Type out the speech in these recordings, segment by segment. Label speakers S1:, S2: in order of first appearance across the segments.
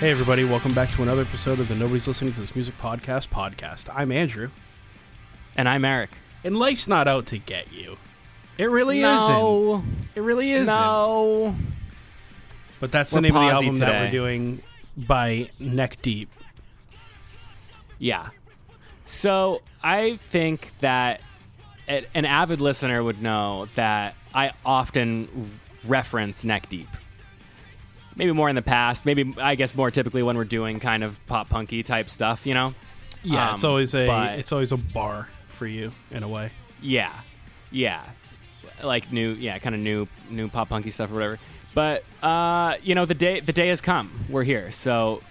S1: Hey, everybody, welcome back to another episode of the Nobody's Listening to This Music Podcast podcast. I'm Andrew,
S2: And I'm Eric.
S1: and life's not out to get you. It really
S2: no,
S1: isn't. It really isn't.
S2: no.
S1: But that's the
S2: We're
S1: name of the album that we're
S2: today.
S1: doing by Neck Deep.
S2: Yeah. So I think that a- an avid listener would know that I often reference Neck Deep. Maybe more in the past. Maybe I guess more typically when we're doing kind of pop punky type stuff. You know.
S1: Yeah,
S2: Um,
S1: it's always a
S2: but-
S1: it's always a bar for you in a way.
S2: Yeah, yeah, like new, yeah, kind of new, new pop punky stuff or whatever. But uh, you know, the day the day has come. We're here, so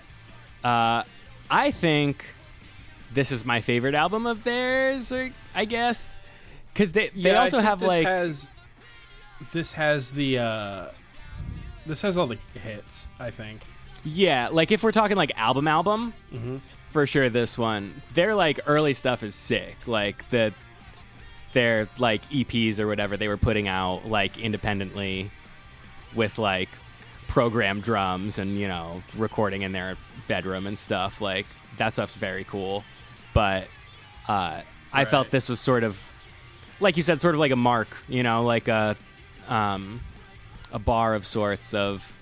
S2: uh, I think this is my favorite album of theirs, or I guess because they they
S1: Yeah,
S2: also have
S1: this
S2: like
S1: has, this has the uh, this has all the hits. I think.
S2: yeah, like if we're talking like album album,
S1: Mm-hmm.
S2: for sure this one. Their like early stuff is sick, like the their like EPs or whatever they were putting out like independently with like programmed drums and you know recording in their bedroom and stuff like that stuff's very cool but uh i felt this was sort of like you said sort of like a mark you know like a um a bar of sorts of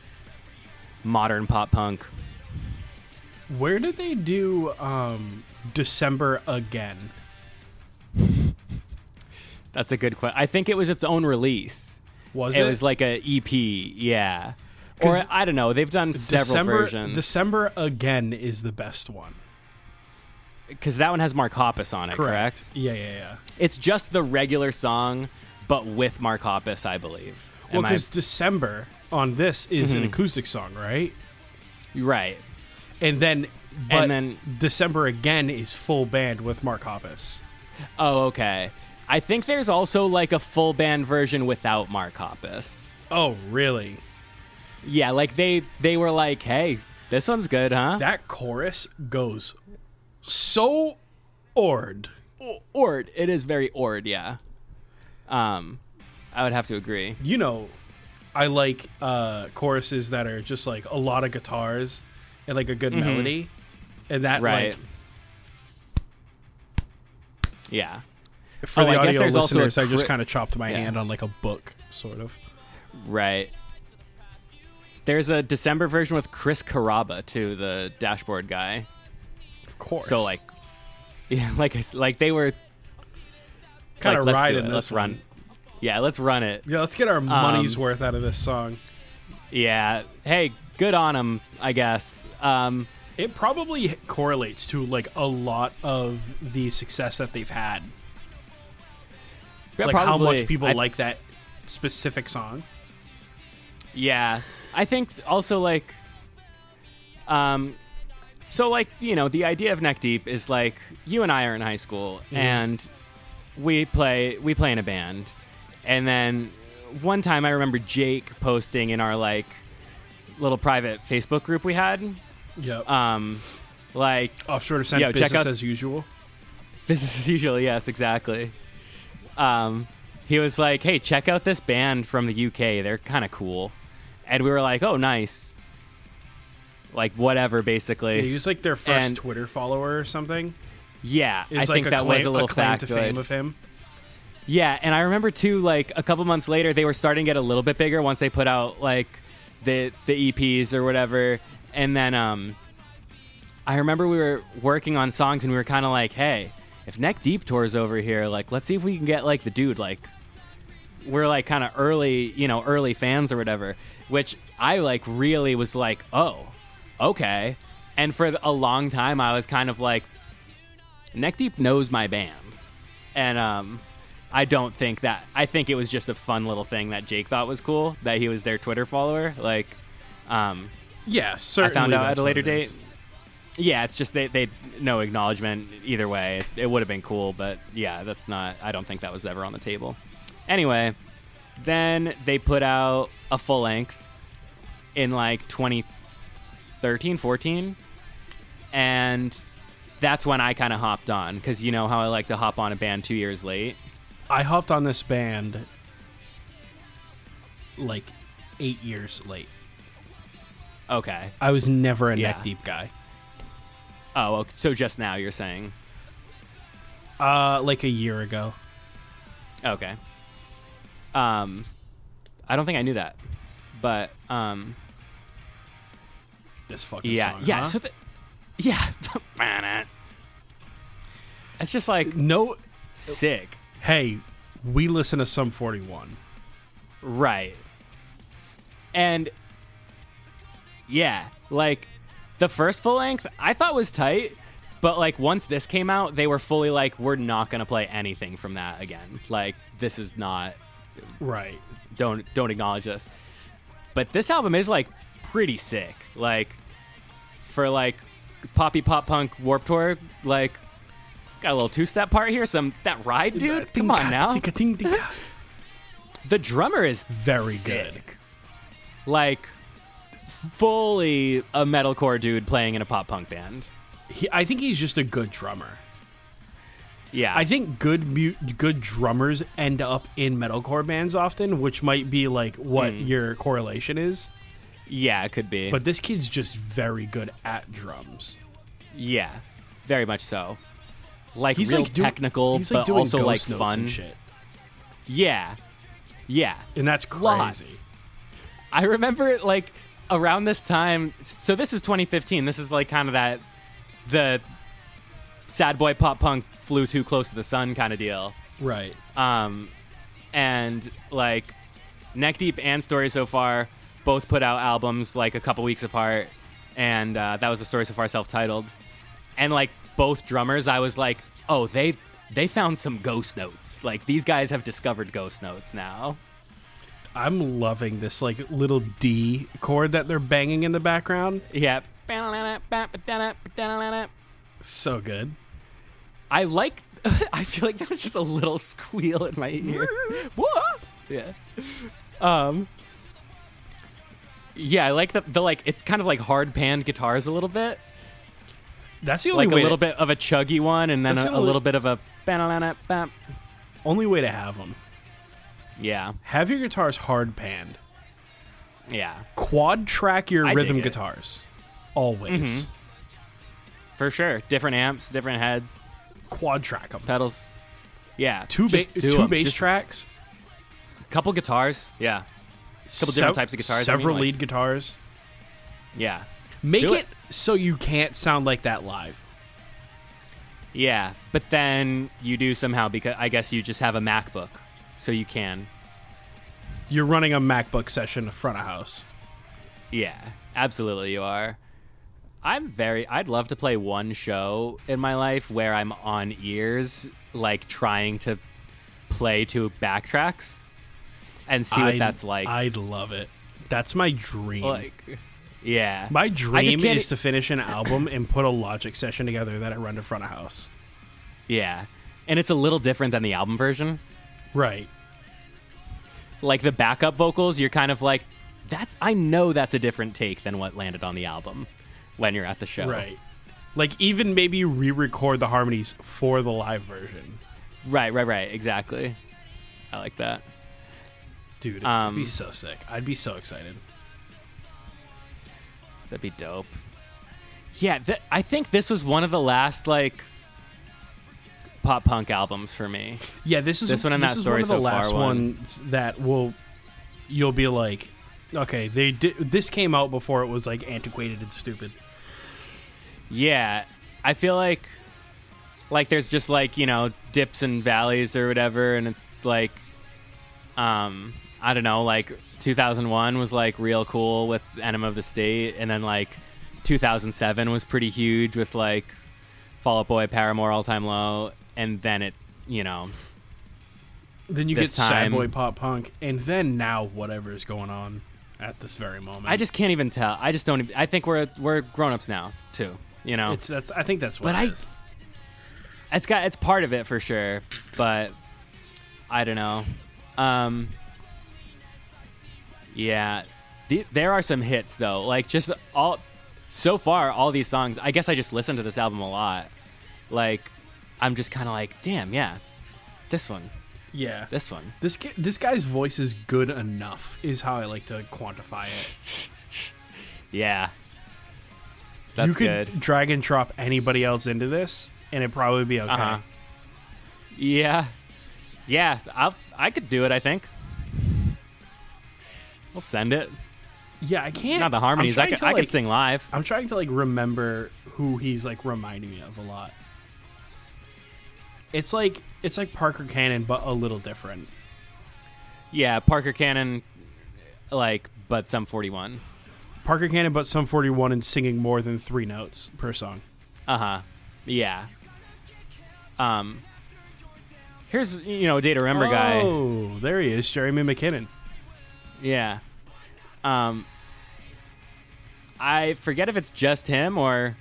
S2: modern pop punk
S1: Where did they do um, December again?
S2: that's a good question i think it was its own release
S1: Was
S2: it
S1: it?
S2: was like a ep yeah Or i don't know they've done several
S1: December,
S2: versions
S1: December again is the best one.
S2: because that one has mark hoppus on it correct
S1: Yeah, yeah, yeah.
S2: It's just the regular song, but with Mark Hoppus, I believe.
S1: Well,
S2: Am I
S1: because December on this is an
S2: Mhm.
S1: acoustic song, right?
S2: right?
S1: And then,
S2: And then-
S1: December again is full band with Mark Hoppus.
S2: Oh, okay. I think there's also like a full band version without Mark Hoppus.
S1: Oh, really?
S2: Yeah, like they they were like, "Hey, this one's good, huh?"
S1: That chorus goes so ord.
S2: Ord. It is very ord, yeah. Um, I would have to agree.
S1: You know, I like uh, choruses that are just like a lot of guitars and like a good melody, and that
S2: Mm-hmm. Right.
S1: like
S2: Yeah.
S1: for
S2: Oh,
S1: the
S2: I
S1: audio
S2: there's also a
S1: listeners, I just kind of chopped my
S2: Yeah.
S1: hand on like a book, sort of.
S2: Right. There's a December version with Chris Carrabba too, the dashboard guy.
S1: Of course.
S2: So like, yeah, like like they were
S1: kind
S2: like,
S1: of riding
S2: it.
S1: this
S2: Let's
S1: one.
S2: run. Yeah, let's run it.
S1: Yeah, let's get our money's
S2: Um,
S1: worth out of this song.
S2: Yeah. Hey, good on them, I guess. Um,
S1: It probably correlates to like a lot of the success that they've had.
S2: yeah,
S1: like how much people
S2: I-
S1: like that specific song.
S2: Yeah, I think also like, um, so like you know the idea of neck deep is like you and I are in high school
S1: Mm-hmm.
S2: and we play we play in a band, and then one time I remember Jake posting in our like little private Facebook group we had,
S1: Yep.
S2: um, like
S1: Offshore Descent
S2: yo, check
S1: business
S2: out-
S1: as usual.
S2: Business as usual, yes, exactly. Um, he was like, "Hey, check out this band from the UK. They're kind of cool," and we were like, "Oh, nice." Like whatever,
S1: Yeah,
S2: basically.
S1: he was like their first
S2: And-
S1: Twitter follower or something.
S2: Yeah, I
S1: like
S2: think
S1: a
S2: that
S1: claim,
S2: was a little
S1: claim to fame of him.
S2: Yeah, and I remember too, like a couple months later, they were starting to get a little bit bigger once they put out like the the EPs or whatever, and then um, I remember we were working on songs and we were kind of like, hey, if Neck Deep tours over here, like let's see if we can get like the dude, like we're like kind of early, you know, early fans or whatever, which I like really was like, oh, okay, and for a long time I was kind of like, Neck Deep knows my band, and um. I don't think that. I think it was just a fun little thing that Jake thought was cool that he was their Twitter follower. Like, um,
S1: Yeah, certainly.
S2: I found out at a later date. Yeah, it's just they they no acknowledgement either way. It, would have been cool, but yeah, that's not. I don't think that was ever on the table. Anyway, then they put out a full length in like 2013, 14, and that's when I kind of hopped on because you know how I like to hop on a band two years late.
S1: I hopped on this band like eight years late.
S2: Okay.
S1: I was never a
S2: Yeah.
S1: neck deep guy.
S2: Oh, so just now you're saying.
S1: Uh, like a year ago.
S2: Okay. Um, I don't think I knew that, but um,
S1: This fucking
S2: yeah,
S1: song,
S2: yeah.
S1: huh?
S2: So, the, yeah, it's just like
S1: no.
S2: sick,
S1: Hey, we listen to Sum 41.
S2: right? And yeah, like the first full length, I thought was tight. But like once this came out, they were fully like, we're not gonna play anything from that again. Like this is not
S1: Right.
S2: don't don't acknowledge this. But this album is like pretty sick. Like for like poppy pop punk warp tour, like got a little two step part here. Some that ride, dude. Come on now. The drummer is
S1: Very
S2: sick.
S1: good.
S2: Like fully a metalcore dude playing in a pop punk band.
S1: He, I think he's just a good drummer.
S2: Yeah,
S1: I think good mu- good drummers end up in metalcore bands often, which might be like what
S2: Hmm.
S1: your correlation is.
S2: yeah, it could be.
S1: But this kid's just very good at drums.
S2: yeah, very much so. Like
S1: He's
S2: real
S1: like doing-
S2: technical,
S1: he's like
S2: but
S1: doing
S2: also like
S1: ghost notes
S2: fun.
S1: and shit,
S2: Yeah, yeah.
S1: and that's crazy.
S2: Lots. I remember it like around this time. So this is 2015. This is like kind of that the sad boy pop punk flew too close to the sun kind of deal.
S1: Right.
S2: Um, and like Neck Deep and Story So Far both put out albums like a couple weeks apart, and uh, that was the Story So Far self-titled. And like both drummers, I was like, oh, they they found some ghost notes. Like these guys have discovered ghost notes now.
S1: I'm loving this like little D chord that they're banging in the background.
S2: Yeah.
S1: So good.
S2: I like. I feel like there was just a little squeal in my ear. What? Yeah. Um. Yeah, I like the the like. It's kind of like hard panned guitars a little bit,
S1: That's the only way.
S2: like a little
S1: to,
S2: bit of a chuggy one, and then a, a little bit of a.
S1: only way to have them.
S2: Yeah,
S1: Have your guitars hard panned.
S2: yeah,
S1: Quad track your
S2: I
S1: rhythm guitars. Always.
S2: Mhm. for sure. Different amps, different heads,
S1: Quad track them.
S2: pedals. Yeah,
S1: Two, ba-
S2: just do
S1: bass
S2: Just
S1: tracks.
S2: couple guitars. Yeah, Couple different types of guitars, I mean,
S1: Several
S2: like-
S1: lead guitars.
S2: yeah,
S1: Make it,
S2: it.
S1: so you can't sound like that live.
S2: yeah. But then you do somehow because I guess you just have a MacBook, so you can.
S1: You're running a MacBook session in front of house.
S2: Yeah, absolutely you are. I'm very I'd love to play one show in my life where I'm on ears like trying to play to backtracks and see what
S1: I'd-
S2: that's like.
S1: I'd love it. That's my dream.
S2: like yeah.
S1: my dream is to finish an album and put a Logic session together that I run to front of house.
S2: yeah. And it's a little different than the album version.
S1: Right.
S2: Like the backup vocals, you're kind of like that's I know that's a different take than what landed on the album when you're at the show.
S1: Right. Like even maybe re-record the harmonies for the live version.
S2: Right, right, right. Exactly. I like that.
S1: Dude, it'd
S2: Um,
S1: be so sick. I'd be so excited.
S2: That'd be dope. Yeah, th- I think this was one of the last like pop punk albums for me.
S1: Yeah, this is
S2: This one and
S1: this
S2: that
S1: is
S2: story
S1: one of the
S2: so far
S1: last
S2: one.
S1: ones that will you'll be like, okay, they did. This came out before it was like antiquated and stupid.
S2: Yeah, I feel like like there's just like you know dips and valleys or whatever, and it's like um I don't know like 2001 was like real cool with Enema of the State, and then like 2007 was pretty huge with like Fall Out Boy, Paramore, All Time Low, and then it you know
S1: Then you get sad boy pop punk, and then now whatever is going on at this very moment.
S2: I just can't even tell. I just don't. Even, I think we're we're grown ups now too. You know,
S1: it's that's I think that's what.
S2: But
S1: it
S2: I- it's got it's part of it for sure. But I don't know. Um, yeah, the, there are some hits though. Like just all so far, all these songs. I guess I just listened to this album a lot. Like I'm just kind of like, damn, yeah, this one,
S1: yeah.
S2: this one.
S1: This this guy's voice is good enough. Is how I like to quantify it.
S2: Yeah. That's
S1: you could
S2: good.
S1: drag and drop anybody else into this, and it'd probably be okay.
S2: Uh-huh. Yeah. Yeah, I'll I could do it, I think. We'll send it.
S1: Yeah, I can't.
S2: Not the harmonies. I could
S1: to,
S2: I
S1: like-
S2: could sing live.
S1: I'm trying to like remember who he's like reminding me of a lot. It's like it's like Parker Cannon, but a little different.
S2: Yeah, Parker Cannon like but Sum 41.
S1: Parker Cannon, but Sum 41 and singing more than three notes per song.
S2: Uh-huh. Yeah. Um Here's you know, A Day to Remember guy.
S1: Oh, there he is, Jeremy McKinnon.
S2: Yeah. Um I forget if it's just him or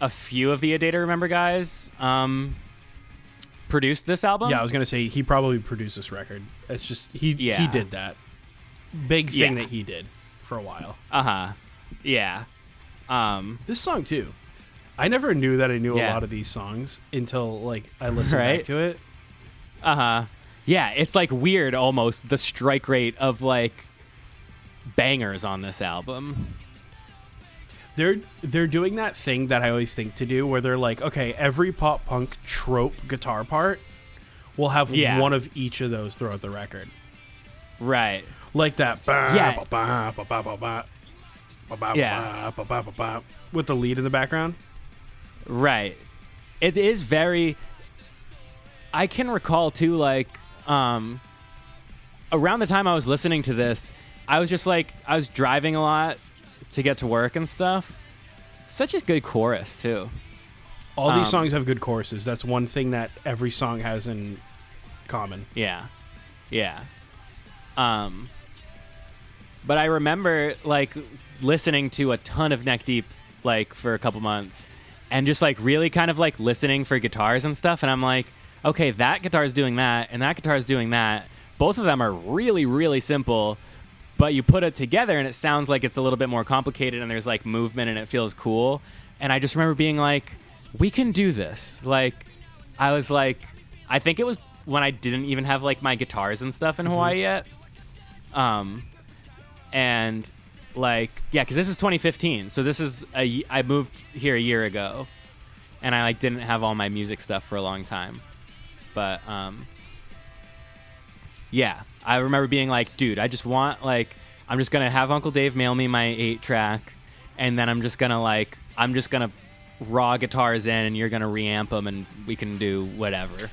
S2: a few of the A Day to Remember guys um produced this album.
S1: Yeah, I was gonna say he probably produced this record. It's just he he did that big thing
S2: Yeah.
S1: that he did for a while.
S2: Uh-huh. Yeah. Um
S1: This song too. I never knew that I knew a lot of these songs until like I listened
S2: Right?
S1: back to it.
S2: Uh-huh. Yeah, it's like weird almost the strike rate of like bangers on this album.
S1: They're they're doing that thing that I always think to do where they're like, okay, every pop punk trope guitar part will have
S2: yeah.
S1: one of each of those throughout the record.
S2: Right.
S1: Like that with the lead in the background.
S2: Right. It is very I can recall too like um around the time I was listening to this, I was just like I was driving a lot to get to work and stuff. Such a good chorus too.
S1: All these
S2: Um,
S1: songs have good choruses. That's one thing that every song has in common.
S2: Yeah. Yeah. Um but I remember like listening to a ton of Neck Deep like for a couple months and just like really kind of like listening for guitars and stuff and I'm like, okay, that guitar is doing that and that guitar is doing that. Both of them are really really simple, but you put it together and it sounds like it's a little bit more complicated and there's like movement and it feels cool. And I just remember being like, we can do this. Like I was like, I think it was when I didn't even have like my guitars and stuff in Hawaii yet. Um, and like, yeah, because this is 2015, so this is a i moved here a year ago, and I like didn't have all my music stuff for a long time, but um, yeah, I remember being like, dude, I just want like, I'm just gonna have Uncle Dave mail me my eight track, and then I'm just gonna like, I'm just gonna raw guitars in, and you're gonna reamp them, and we can do whatever.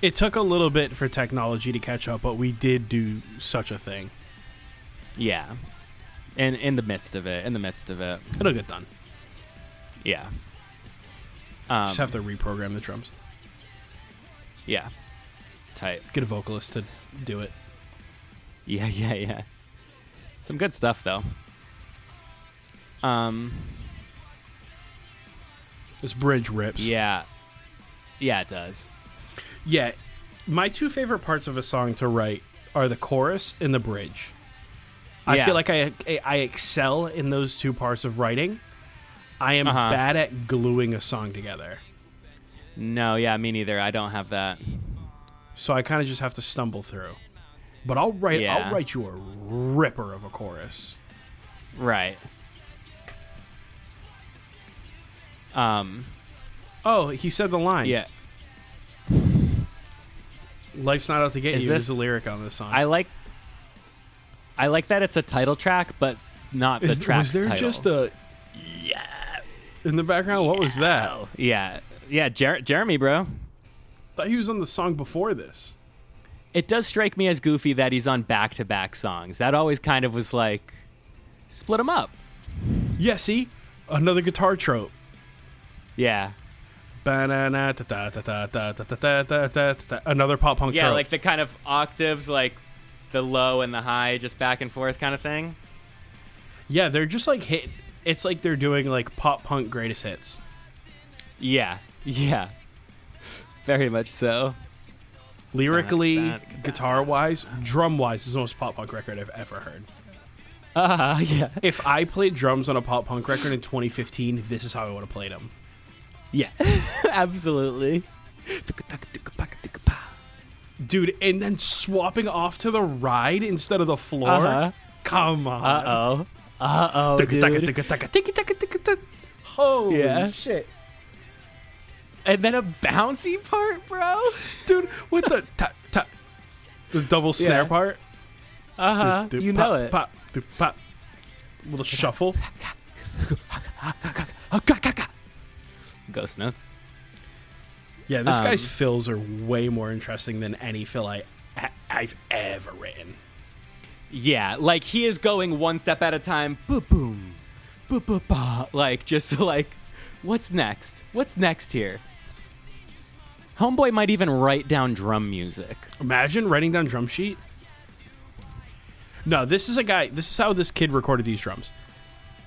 S1: It took a little bit for technology to catch up, but we did do such a thing.
S2: Yeah. In in the midst of it, in the midst of it.
S1: It'll get done.
S2: Yeah. Um,
S1: Just have to reprogram the drums.
S2: yeah. Tight.
S1: Get a vocalist to do it.
S2: Yeah, yeah, yeah. Some good stuff though. Um
S1: This bridge rips.
S2: yeah. Yeah, it does.
S1: Yeah, my two favorite parts of a song to write are the chorus and the bridge. I
S2: Yeah.
S1: feel like I I excel in those two parts of writing. I am
S2: Uh-huh.
S1: bad at gluing a song together,
S2: No, yeah, me neither. I don't have that.
S1: so I kind of just have to stumble through. But I'll write
S2: Yeah.
S1: I'll write you a ripper of a chorus.
S2: Right. Um
S1: Oh, he said the line.
S2: yeah.
S1: Life's not out to get
S2: Is
S1: you. Is the lyric on this song?
S2: I like I like that it's a title track, but not the
S1: Is,
S2: track's
S1: was there
S2: title.
S1: just a yeah in the background? What was that?
S2: Yeah. Yeah, Jer- Jeremy, bro.
S1: thought he was on the song before this
S2: it does strike me as goofy that he's on back to back songs. That always kind of was like, split them up.
S1: Yeah, see? Another guitar trope.
S2: Yeah.
S1: Another pop punk
S2: Yeah, like the kind of octaves, like the low and the high, just back and forth kind of thing.
S1: Yeah, they're just like hit. It's like they're doing like pop punk greatest hits.
S2: Yeah, yeah. Very much so.
S1: Lyrically, guitar wise, drum wise, is the most pop punk record I've ever heard.
S2: Uh, yeah.
S1: If I played drums on a pop punk record in 2015, this is how I would have played them.
S2: Yeah. Absolutely.
S1: Dude, and then swapping off to the ride instead of the floor.
S2: Uh-huh.
S1: Come on.
S2: Uh-oh. Uh oh, dude.
S1: Oh
S2: Yeah.
S1: shit,
S2: And then a bouncy part, bro.
S1: dude! With the ta, ta, the double snare
S2: Yeah.
S1: part.
S2: Uh huh.
S1: Do- do
S2: You
S1: pop,
S2: know it.
S1: Pop, do pop. Little shuffle.
S2: Ghost notes.
S1: Yeah, this
S2: Um,
S1: guy's fills are way more interesting than any fill I ha- I've ever written.
S2: Yeah, like he is going one step at a time. Boom, boom, boom, boom, ba. Like just like, what's next? What's next here? Homeboy might even write down drum music.
S1: Imagine writing down drum sheet. No, this is a guy. This is how this kid recorded these drums.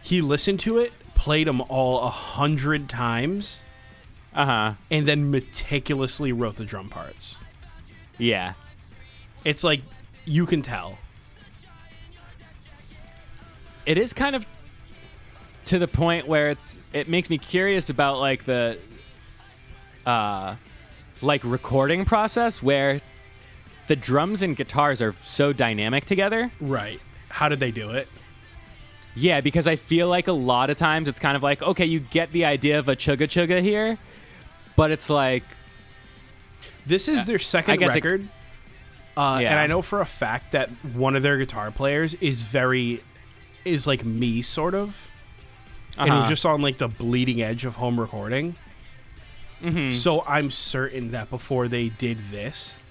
S1: He listened to it, played them all a hundred times,
S2: Uh huh.
S1: and then meticulously wrote the drum parts.
S2: Yeah.
S1: It's like you can tell.
S2: it is kind of to the point where it's it makes me curious about like the uh like recording process where the drums and guitars are so dynamic together.
S1: Right. How did they do it?
S2: Yeah, because I feel like a lot of times it's kind of like okay, you get the idea of a chugga chugga here, but it's like
S1: This is their second
S2: guess it-
S1: record. uh,
S2: Yeah.
S1: And I know for a fact that one of their guitar players is very, is like me, sort of. And it was
S2: uh-huh.
S1: just on like the bleeding edge of home recording.
S2: Mm-hmm.
S1: So I'm certain that before they did this,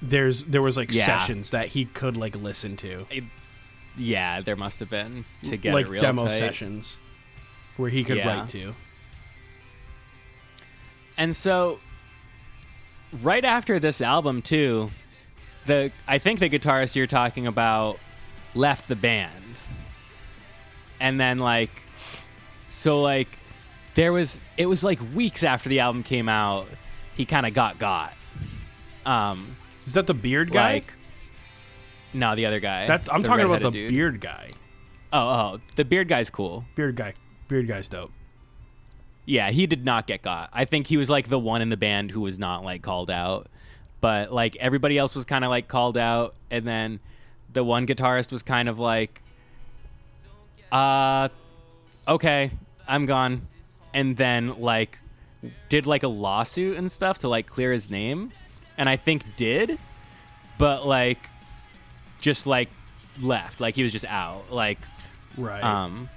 S1: there's there was like
S2: Yeah.
S1: sessions that he could like listen to,
S2: yeah, there must have been to get
S1: like demo
S2: tight.
S1: sessions, where he could
S2: Yeah.
S1: write to.
S2: And so right after this album too, the I think the guitarist you're talking about left the band. And then like so like there was it was like weeks after the album came out, he kind of got got. Um
S1: Is that the beard guy?
S2: like no, the other guy.
S1: That's I'm talking about the
S2: dude.
S1: beard guy.
S2: Oh, oh, the beard guy's cool.
S1: Beard guy. Beard guy's dope.
S2: Yeah, he did not get got. I think he was like the one in the band who was not like called out. But like everybody else was kind of like called out and then the one guitarist was kind of like uh okay, I'm gone. And then like did like a lawsuit and stuff to like clear his name and I think did but like just like left. Like he was just out. Like
S1: Right.
S2: um,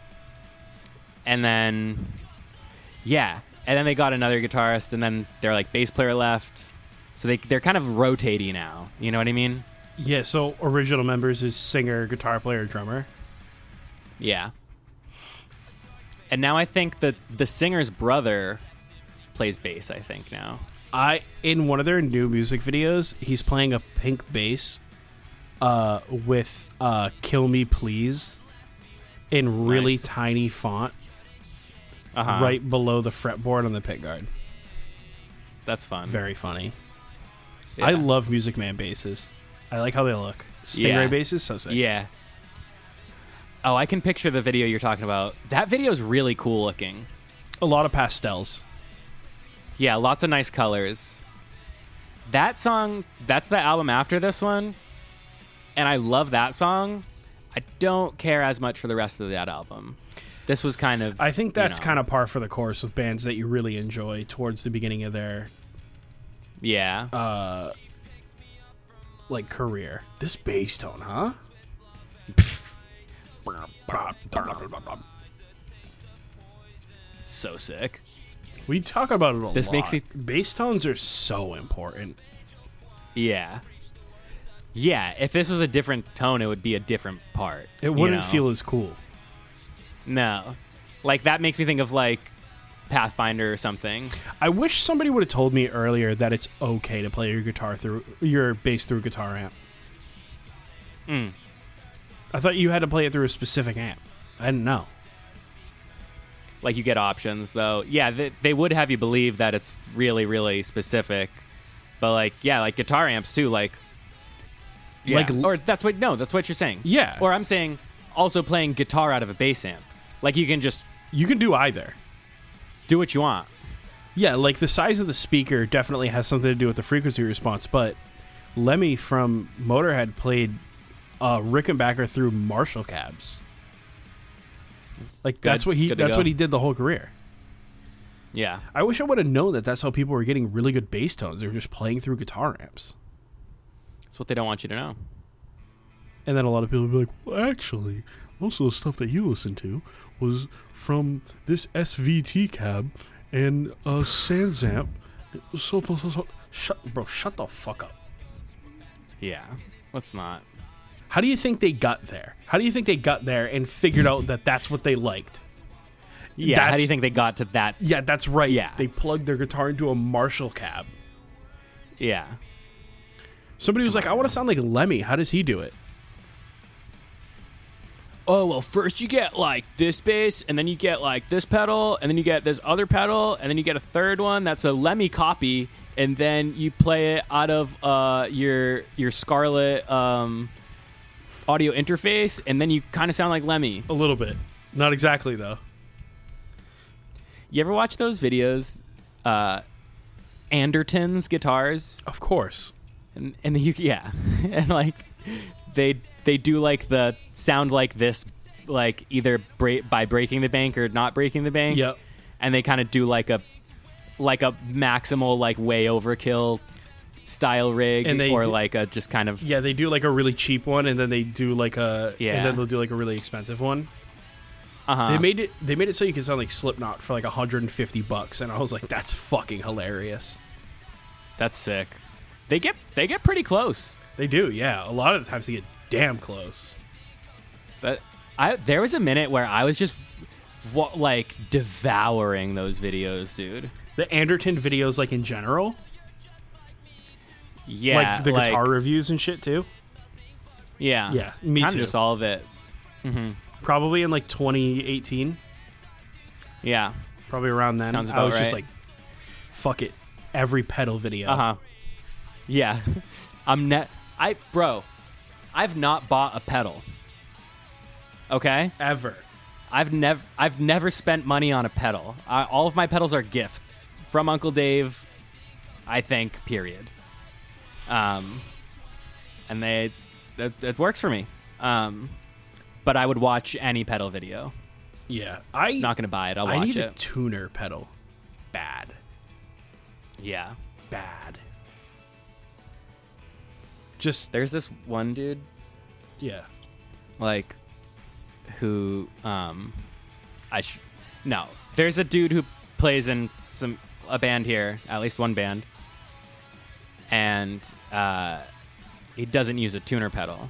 S2: and then, yeah, and then they got another guitarist, and then their like bass player left, so they they're kind of rotating now. You know what I mean?
S1: yeah. So original members is singer, guitar player, drummer.
S2: Yeah. And now I think that the singer's brother plays bass. I think now.
S1: I in one of their new music videos, he's playing a pink bass uh with uh Kill Me Please in really
S2: Nice.
S1: tiny font
S2: Uh-huh.
S1: right below the fretboard on the pick guard.
S2: That's fun.
S1: Very funny.
S2: Yeah.
S1: I love Music Man basses. I like how they look. Stingray
S2: Yeah.
S1: basses so sick.
S2: Yeah. Oh, I can picture the video you're talking about. That video is really cool looking.
S1: A lot of pastels.
S2: Yeah, lots of nice colors. That song, that's the album after this one. And I love that song. I don't care as much for the rest of that album. This was kind of
S1: I think that's
S2: know.
S1: kind of par for the course with bands that you really enjoy towards the beginning of their
S2: yeah.
S1: uh like career. This bass tone, huh?
S2: So sick.
S1: We talk about it a
S2: This
S1: lot.
S2: makes me-
S1: bass tones are so important.
S2: Yeah. Yeah, if this was a different tone, it would be a different part.
S1: It wouldn't
S2: know?
S1: feel as cool.
S2: No. Like that makes me think of like Pathfinder or something.
S1: I wish somebody would have told me earlier that it's okay to play your guitar through your bass through guitar amp.
S2: Mm.
S1: I thought you had to play it through a specific amp. I didn't know.
S2: like you get options though yeah they, they would have you believe that it's really really specific but like yeah like guitar amps too like yeah.
S1: Like
S2: or that's what no that's what you're saying
S1: Yeah.
S2: or i'm saying also playing guitar out of a bass amp like you can just
S1: You can do either.
S2: do what you want
S1: Yeah, like the size of the speaker definitely has something to do with the frequency response, but Lemmy from Motorhead played uh, Rickenbacker through Marshall cabs. Like
S2: Good.
S1: that's what he that's
S2: go.
S1: what he did the whole career.
S2: Yeah.
S1: I wish I would have known that that's how people were getting really good bass tones. They were just playing through guitar amps.
S2: That's what they don't want you to know.
S1: And then a lot of people would be like, well, actually, most of the stuff that you listened to was from this SVT cab and a Sansamp. So, so, so, so- shut, bro, shut the fuck up.
S2: Yeah. Let's not.
S1: How do you think they got there? How do you think they got there and figured out that that's what they liked?
S2: Yeah. How do you think they got to that?
S1: Yeah, that's right.
S2: Yeah.
S1: They plugged their guitar into a Marshall cab.
S2: Yeah.
S1: Somebody was like, I want to sound like Lemmy. How does he do it?
S2: oh well first you get like this bass and then you get like this pedal and then you get this other pedal and then you get a third one that's a lemmy copy and then you play it out of uh, your your Scarlett um, audio interface and then you kind of sound like lemmy
S1: A little bit. Not exactly, though.
S2: you ever watch those videos uh, anderton's guitars
S1: Of course.
S2: and and the, yeah and like they they do like the sound like this like either break by breaking the bank or not breaking the bank
S1: Yep.
S2: and they kind of do like a like a maximal like way overkill style rig
S1: And they
S2: or
S1: do-
S2: like a just kind of
S1: Yeah, they do like a really cheap one, and then they do like a
S2: Yeah.
S1: and then they'll do like a really expensive one.
S2: uh-huh
S1: They made it. They made it so you could sound like Slipknot for like 150 bucks, and I was like, that's fucking hilarious.
S2: that's sick they get they get pretty close
S1: They do, yeah. A lot of the times they get damn close.
S2: but i there was a minute where i was just wa- like devouring those videos dude
S1: The Anderton videos, like in general,
S2: yeah
S1: like the guitar reviews and shit too.
S2: yeah
S1: Yeah, me
S2: kind
S1: too.
S2: of just all of it
S1: Probably in like 2018,
S2: yeah
S1: probably around then.
S2: Sounds
S1: I
S2: about
S1: was just like, fuck it, every pedal video.
S2: Uh huh. Yeah, I'm net. I bro, I've not bought a pedal. Okay,
S1: Ever.
S2: I've never I've never spent money on a pedal. I, all of my pedals are gifts from Uncle Dave. I think. Period. Um, and they it, it works for me. Um, but I would watch any pedal video.
S1: Yeah, I
S2: Not gonna buy it. I'll
S1: I
S2: watch
S1: need a
S2: it.
S1: tuner pedal. Bad,
S2: yeah.
S1: bad. Just
S2: There's this one dude
S1: yeah.
S2: like who um I sh- no there's a dude who plays in some a band here at least one band and uh he doesn't use a tuner pedal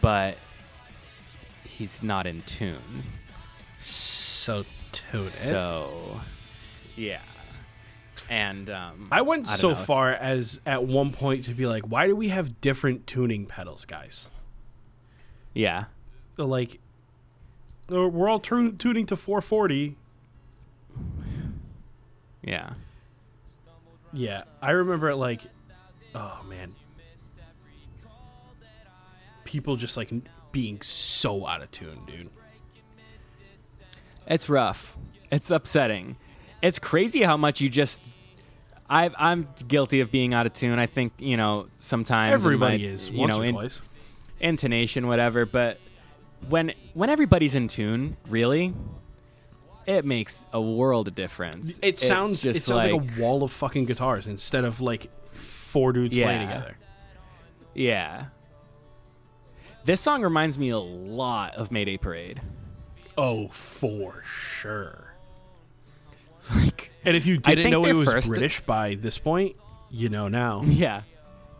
S2: but he's not in tune
S1: So tune it.
S2: so yeah and um
S1: I went
S2: don't
S1: so
S2: know,
S1: far as at one point to be like, why do we have different tuning pedals, guys?
S2: yeah
S1: Like, we're all tu- tuning to 440.
S2: yeah
S1: Yeah, I remember it like, oh man, people just like being so out of tune, dude.
S2: It's rough. It's upsetting. It's crazy how much you just. I, I'm guilty of being out of tune. I think you know sometimes
S1: Everybody
S2: my,
S1: is
S2: you
S1: once
S2: know
S1: or
S2: in-
S1: twice.
S2: intonation, whatever. But when when everybody's in tune, really, it makes a world of difference.
S1: It sounds it sounds like, a wall of fucking guitars instead of like four dudes playing together.
S2: yeah. This song reminds me a lot of Mayday Parade.
S1: Oh, for sure.
S2: Like,
S1: And if you didn't know it was British by this point, you know now.
S2: Yeah.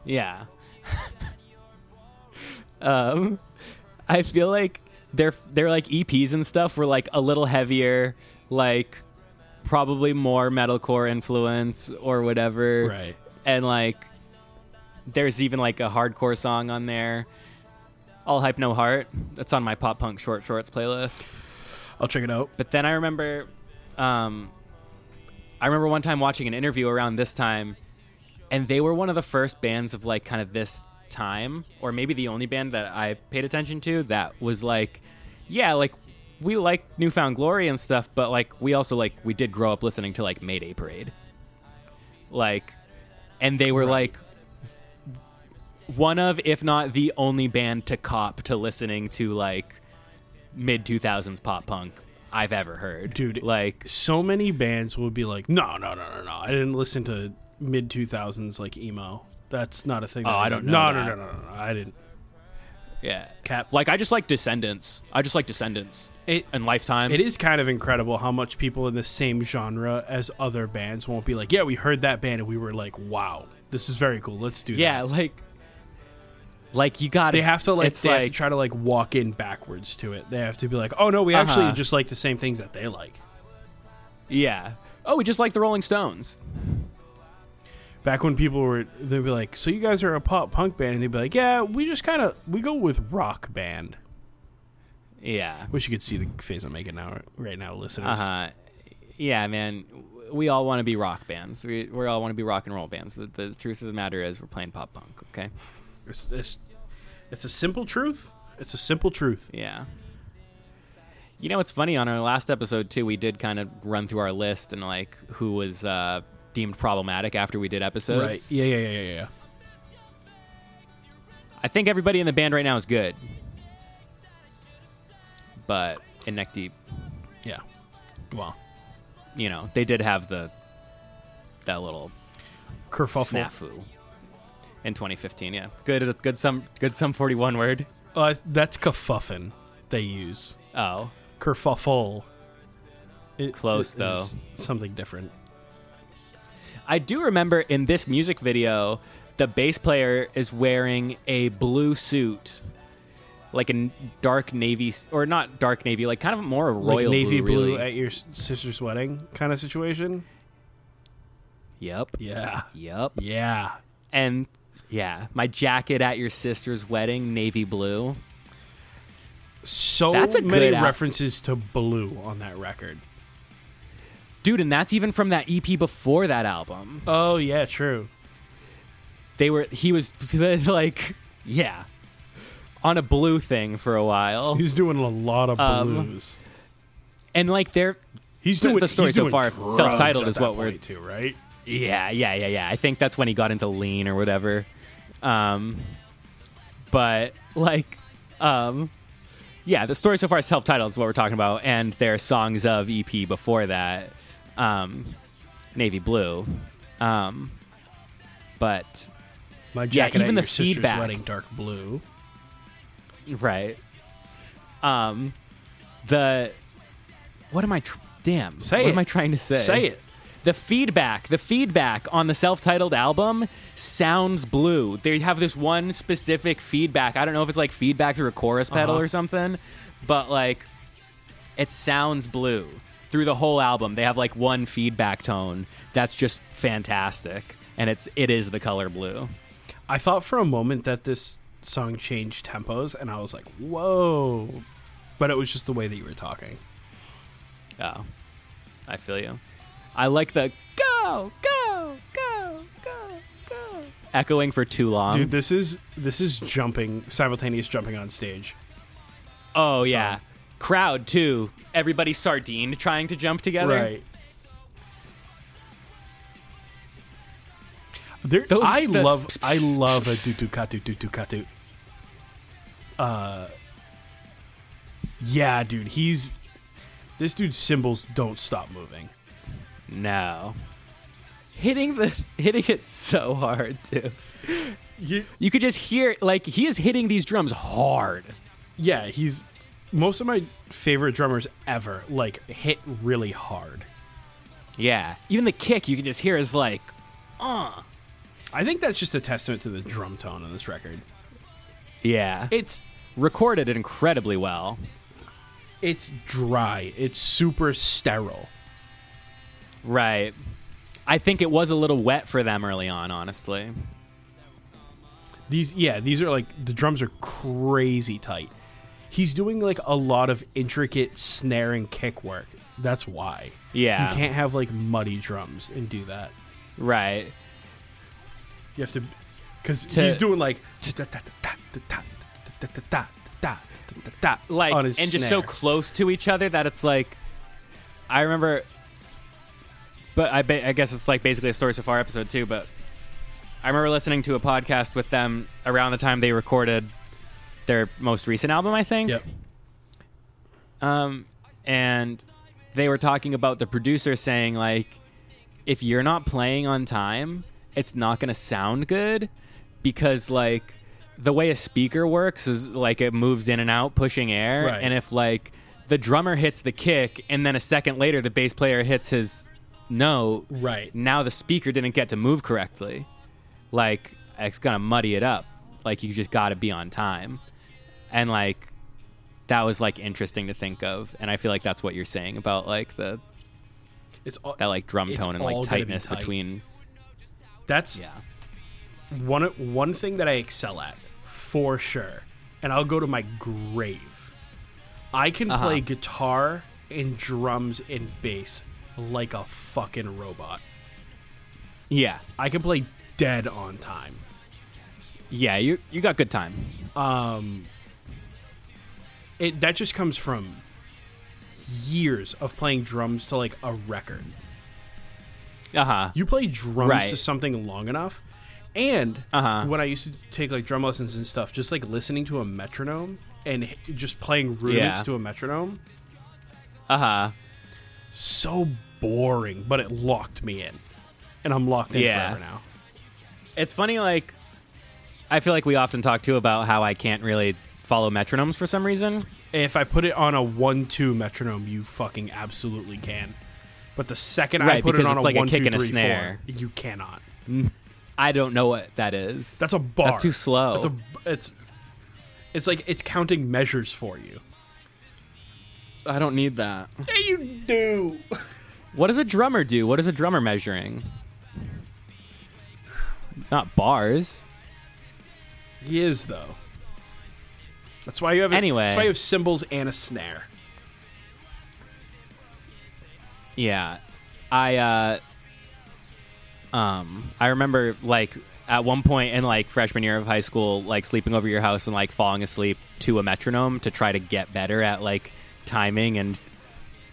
S2: Yeah. um I feel like their their like EPs and stuff were like a little heavier, like probably more metalcore influence or whatever.
S1: Right.
S2: And like there's even like a hardcore song on there. All Hype No Heart. That's on my pop punk short shorts playlist.
S1: I'll check it out.
S2: But then I remember, um, I remember one time watching an interview around this time, and they were one of the first bands of like kind of this time, or maybe the only band that I paid attention to that was like, yeah, like we like New Found Glory and stuff, but like we also like we did grow up listening to like Mayday Parade, like, and they were like one of, if not the only band to cop to listening to like mid 2000s pop punk I've ever heard.
S1: Dude,
S2: like
S1: so many bands would be like, no, no, no, no, no. I didn't listen to mid 2000s like emo. That's not a thing.
S2: Oh, I don't know
S1: no,
S2: that.
S1: no, no, no, no. I didn't.
S2: yeah.
S1: Cap.
S2: Like I just like Descendents. I just like Descendents
S1: It
S2: and Lifetime.
S1: it is kind of incredible how much people in the same genre as other bands won't be like, yeah, we heard that band and we were like, wow, this is very cool. Let's do
S2: yeah,
S1: that.
S2: Yeah, like like you got
S1: They have to like they have to
S2: like
S1: try to like walk in backwards to it. They have to be like, oh no, we actually
S2: Uh-huh.
S1: just like the same things that they like.
S2: yeah. Oh, we just like the Rolling Stones.
S1: Back when people were, they'd be like, so you guys are a pop punk band, and they'd be like, yeah, we just kind of we go with rock band.
S2: Yeah.
S1: Wish you could see the face I'm making now, right now, listeners.
S2: Uh huh. Yeah, man. We all want to be rock bands. We we all want to be rock and roll bands. The, the truth of the matter is, we're playing pop punk. Okay.
S1: It's, it's, it's a simple truth. It's a simple truth.
S2: Yeah. You know what's funny? On our last episode too, we did kind of run through our list and like who was uh, deemed problematic after we did episodes.
S1: Right? Yeah, yeah, yeah, yeah, yeah.
S2: I think everybody in the band right now is good, but in neck deep,
S1: Yeah. Well,
S2: you know, they did have the that little
S1: kerfuffle.
S2: snafu in 2015. Yeah, good, good. Some good. Some 41 word.
S1: Uh, that's kerfuffin. They use
S2: Oh,
S1: kerfuffle. It-
S2: Close,
S1: it
S2: though.
S1: Something different.
S2: I do remember in this music video, the bass player is wearing a blue suit, like a dark navy, or not dark navy, like kind of more a royal
S1: like navy
S2: blue.
S1: blue,
S2: really.
S1: at your sister's wedding kind of situation.
S2: Yep.
S1: Yeah.
S2: Yep.
S1: Yeah.
S2: And yeah, my jacket at your sister's wedding, navy blue.
S1: So
S2: That's a
S1: many references to blue on that record.
S2: Dude, and that's even from that EP before that album.
S1: Oh yeah, true.
S2: They were he was like yeah, on a blue thing for a while.
S1: He's doing a lot of
S2: Um,
S1: blues.
S2: And like they're
S1: He's
S2: the-
S1: doing
S2: the story
S1: he's
S2: so
S1: doing
S2: far,
S1: drugs
S2: self-titled
S1: at
S2: is
S1: that
S2: what we're-
S1: point too, right?
S2: Yeah, yeah, yeah, yeah. I think that's when he got into lean or whatever. Um, but like, um, yeah, the story so far is self-titled is what we're talking about, and their songs of EP before that, um, Navy Blue. Um, but
S1: My
S2: Yeah,
S1: jacket
S2: even
S1: at
S2: the
S1: your sister's
S2: feedback.
S1: wedding, dark blue.
S2: Right, um, the what am I? Tr- damn,
S1: Say
S2: what
S1: it.
S2: am I trying to say?
S1: Say it.
S2: The feedback, the feedback on the self-titled album sounds blue. They have this one specific feedback. I don't know if it's like feedback through a chorus pedal
S1: Uh-huh.
S2: or something, but like it sounds blue through the whole album. They have like one feedback tone that's just fantastic, and it's it is the color blue.
S1: I thought for a moment that this song changed tempos, and I was like, "Whoa!" But it was just the way that you were talking.
S2: Oh, I feel you. I like the go go go go go echoing for too long.
S1: Dude, this is this is jumping simultaneous jumping on stage.
S2: Oh
S1: song.
S2: yeah, crowd too. Everybody sardined trying to jump together.
S1: Right. There,
S2: Those-
S1: I
S2: the-
S1: love I love a tutu katu tutu katu. Uh, yeah, dude, he's this dude's cymbals don't stop moving.
S2: No, hitting the hitting it so hard too.
S1: You,
S2: You could just hear like he is hitting these drums hard.
S1: yeah, he's most of my favorite drummers ever. Like hit really hard.
S2: Yeah, even the kick you can just hear is like, uh.
S1: I think that's just a testament to the drum tone on this record.
S2: Yeah,
S1: It's
S2: recorded incredibly well.
S1: it's dry. It's super sterile.
S2: Right. I think it was a little wet for them early on, honestly.
S1: These yeah, these are like the drums are crazy tight. He's doing like a lot of intricate snare and kick work. That's why.
S2: Yeah.
S1: You can't have like muddy drums and do that.
S2: Right.
S1: You have to cuz he's doing like
S2: like and just so close to each other that it's like I remember but I I guess it's like basically a story so far episode 2 but I remember listening to a podcast with them around the time they recorded their most recent album I think
S1: Yep.
S2: um, and they were talking about the producer saying like, if you're not playing on time, it's not going to sound good because like the way a speaker works is like it moves in and out, pushing air,
S1: Right.
S2: and if like the drummer hits the kick and then a second later the bass player hits his note,
S1: Right.
S2: now the speaker didn't get to move correctly. Like it's gonna muddy it up. Like you just got to be on time, and like that was like interesting to think of. And I feel like that's what you're saying about like the
S1: It's all,
S2: that like drum tone and like
S1: be
S2: tightness
S1: tight.
S2: between.
S1: That's
S2: Yeah.
S1: one one thing that I excel at for sure, and I'll go to my grave. I can
S2: Uh-huh.
S1: play guitar and drums and bass like a fucking robot.
S2: Yeah.
S1: I can play dead on time.
S2: Yeah. You you got good time.
S1: Um, it that just comes from years of playing drums to like a record.
S2: Uh huh.
S1: You play drums
S2: Right.
S1: to something long enough, and
S2: Uh-huh.
S1: when I used to take like drum lessons and stuff, just like listening to a metronome and just playing rudiments
S2: Yeah.
S1: to a metronome,
S2: Uh huh.
S1: so boring. But it locked me in, and I'm locked in
S2: Yeah.
S1: forever now.
S2: It's funny. Like I feel like we often talk too about how I can't really follow metronomes for some reason.
S1: If I put it on a one-two metronome, you fucking absolutely can. But the second I put it on a
S2: like a
S1: one,
S2: kick
S1: two,
S2: and a
S1: three, four,
S2: snare.
S1: you cannot. Mm.
S2: I don't know what that is.
S1: That's a bar.
S2: That's too slow.
S1: That's a. It's. It's like it's counting measures for you.
S2: I don't need that.
S1: Yeah, you do.
S2: What does a drummer do? What is a drummer measuring? Not bars.
S1: He is though. That's why you have.
S2: Anyway.
S1: That's why you have cymbals and a snare.
S2: Yeah. I uh um I remember like at one point in like freshman year of high school like sleeping over your house and like falling asleep to a metronome to try to get better at like timing and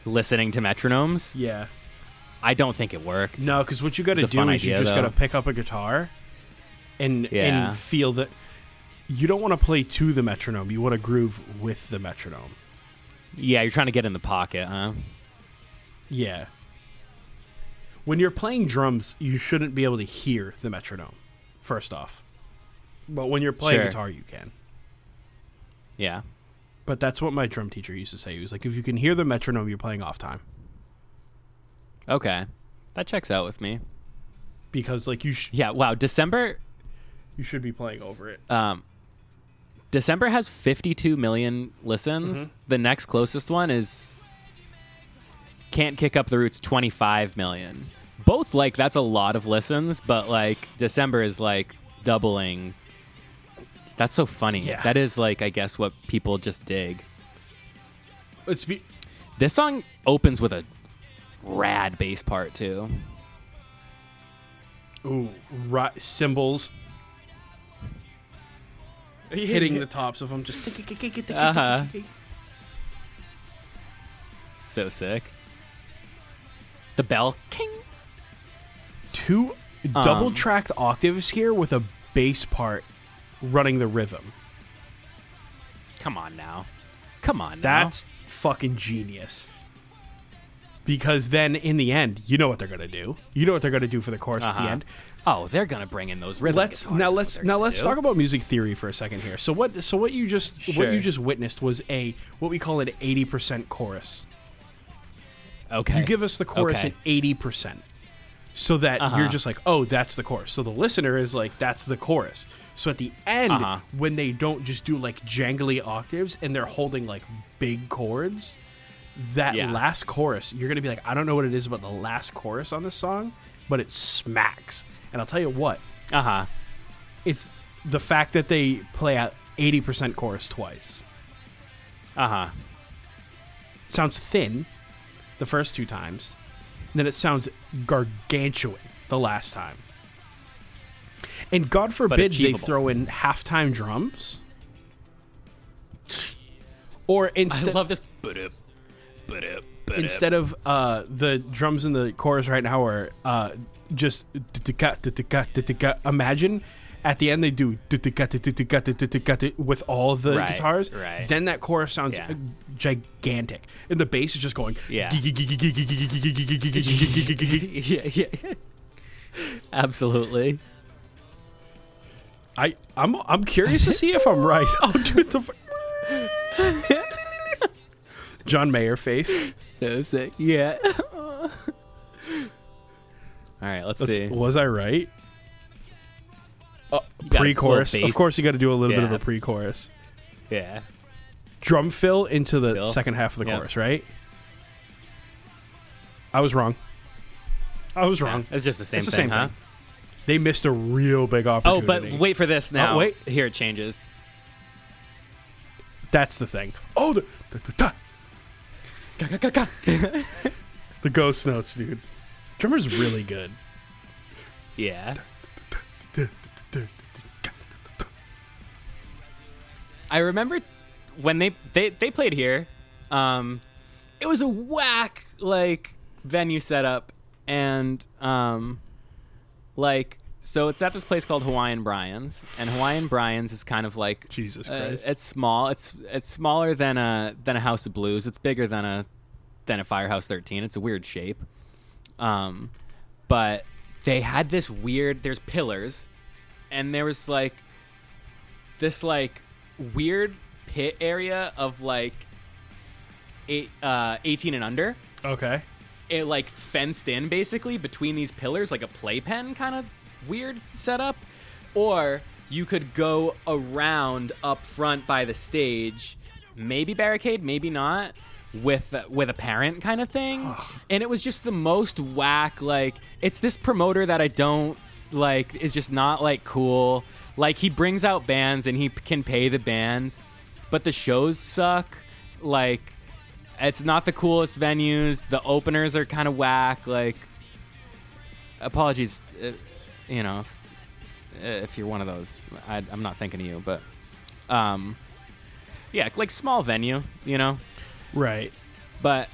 S2: listening to metronomes.
S1: Yeah.
S2: I don't think it worked.
S1: No, because what you got to do is you just got to pick up a guitar, and
S2: Yeah.
S1: and feel that. You don't want to play to the metronome. You want to groove with the metronome.
S2: Yeah, you're trying to get in the pocket, huh?
S1: Yeah. When you're playing drums, you shouldn't be able to hear the metronome. First off, but when you're playing
S2: Sure.
S1: guitar, you can.
S2: Yeah.
S1: But that's what my drum teacher used to say. He was like, if you can hear the metronome, you're playing off time
S2: Okay. That checks out with me.
S1: because like you sh-
S2: Yeah, wow, December
S1: you should be playing over it.
S2: um, December has 52 million listens. The next closest one is Can't Kick Up the Roots 25 million. Both like that's a lot of listens, but like December is like doubling. That's so funny.
S1: Yeah.
S2: That is like I guess what people just dig.
S1: It's be-
S2: This song opens with a rad bass part too.
S1: ooh ri- cymbals hitting the tops of them. Just
S2: Uh-huh. So sick. The bell king.
S1: two
S2: Um,
S1: double tracked octaves here with a bass part running the rhythm.
S2: Come on now. Come on now.
S1: That's fucking genius. Because then in the end, you know what they're gonna do. You know what they're gonna do for the chorus at the
S2: Uh-huh.
S1: end.
S2: Oh, they're gonna bring in those rhythm
S1: let's now let's now let's
S2: do.
S1: talk about music theory for a second here. So what so what you just what you just witnessed was a what we call an 80% chorus.
S2: Okay.
S1: You give us the chorus
S2: Okay.
S1: at 80%. So that
S2: Uh-huh.
S1: you're just like, "Oh, that's the chorus." So the listener is like, "That's the chorus." So at the end
S2: Uh-huh.
S1: when they don't just do like jangly octaves and they're holding like big chords, that
S2: Yeah.
S1: last chorus, you're going to be like, "I don't know what it is about the last chorus on this song, but it smacks." And I'll tell you what,
S2: Uh huh.
S1: it's the fact that they play out 80% chorus twice.
S2: Uh huh.
S1: Sounds thin the first two times, and then it sounds gargantuan the last time. And God forbid they throw in halftime drums. Or instead, I
S2: love this.
S1: Instead of uh, the drums in the chorus right now are uh, just imagine At the end, they do with all the
S2: Right,
S1: guitars.
S2: right.
S1: Then that chorus sounds
S2: Yeah.
S1: uh, gigantic, and the bass is just going.
S2: Yeah. yeah, yeah. Absolutely.
S1: I I'm I'm curious to see if I'm right. I'll do the. John Mayer face.
S2: So sick. Yeah. All right, let's,
S1: Let's-
S2: see.
S1: was I right? Uh, pre-chorus. Of course, you got to do a little bit of
S2: Yeah.
S1: a pre-chorus.
S2: Yeah.
S1: Drum fill into the
S2: Fill.
S1: second half of the chorus, right? I was wrong. I was wrong.
S2: It's just the same
S1: It's the
S2: thing,
S1: same
S2: huh?
S1: thing. They missed a real big opportunity.
S2: Oh, but wait for this now.
S1: wait.
S2: Here it changes.
S1: That's the thing. Oh, the the, the, the, the ghost notes, dude. Drummer's really good.
S2: Yeah. I remember when they they, they played here. Um, it was a whack like venue setup, and um, like so it's at this place called Hawaiian Brian's, and Hawaiian Brian's is kind of like
S1: Jesus
S2: uh,
S1: Christ.
S2: it's small. It's it's smaller than a than a House of Blues. It's bigger than a than a Firehouse 13. It's a weird shape. Um, but they had this weird. There's pillars, and there was like this like weird pit area of like eight, uh, 18 and under.
S1: okay.
S2: It like fenced in basically between these pillars, like a playpen kind of weird setup. Or you could go around up front by the stage, maybe barricade, maybe not, with with a parent kind of thing. and it was just the most whack. Like it's this promoter that I don't like is just not like cool. Like he brings out bands and he p- can pay the bands, but the shows suck. Like it's not the coolest venues. The openers are kind of whack. Like apologies, uh, you know, if, if you're one of those. I, I'm not thinking of you, but um, yeah, like small venue, you know.
S1: Right.
S2: But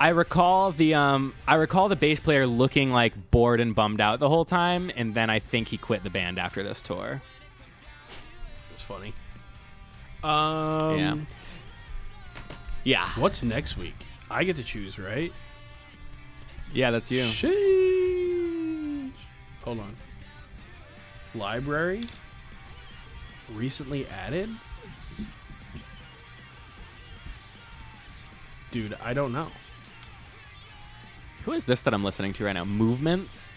S2: I recall the um, I recall the bass player looking like bored and bummed out the whole time, and then I think he quit the band after this tour.
S1: It's funny. Um,
S2: Yeah. Yeah,
S1: What's next week? I get to choose, right?
S2: yeah, that's you.
S1: Sheesh. Hold on. Library. Recently added. Dude, I don't know.
S2: Who is this that I'm listening to right now? Movements.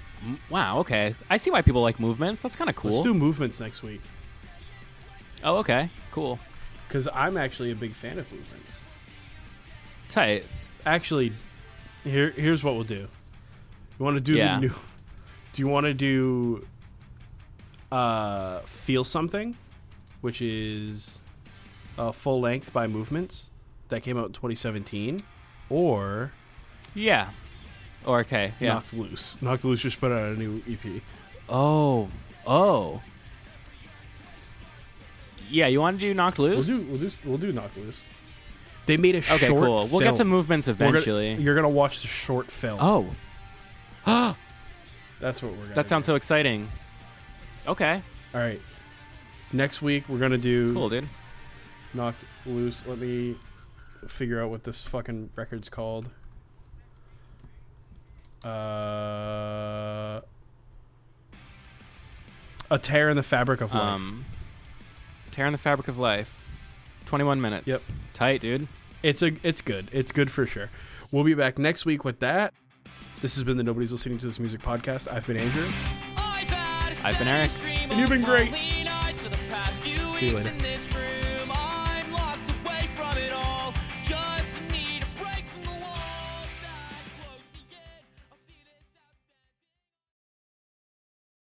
S2: Wow. Okay, I see why people like movements. That's kind of cool.
S1: Let's do movements next week
S2: oh, okay. Cool.
S1: because I'm actually a big fan of movements.
S2: Tight.
S1: Actually, here here's what we'll do. You want to do
S2: Yeah.
S1: the new? Do you want to do? Uh, feel something, which is uh, full length by movements that came out in 2017, or
S2: Yeah. Or okay. Yeah.
S1: Knocked Loose. Knocked Loose just put out a new EP.
S2: Oh. Oh. Yeah. You want to do knocked Loose?
S1: We'll
S2: loose?
S1: do we'll do we'll do Knocked Loose. They made a
S2: okay.
S1: short.
S2: Cool. We'll get to movements
S1: We're gonna-
S2: eventually.
S1: you're gonna watch the short film.
S2: oh.
S1: that's what we're gonna.
S2: That sounds
S1: do.
S2: so exciting. Okay.
S1: All right. Next week we're gonna do
S2: Cool, dude.
S1: Knocked Loose. Let me figure out what this fucking record's called. Uh, a tear in the fabric of life.
S2: Um, tearing the fabric of life. Twenty-one minutes.
S1: Yep.
S2: Tight, dude.
S1: It's a it's good. It's good for sure. We'll be back next week with that. This has been the Nobody's Listening to This Music podcast. I've been Andrew.
S2: I've been Eric.
S1: And you've been great.
S3: See
S1: you later.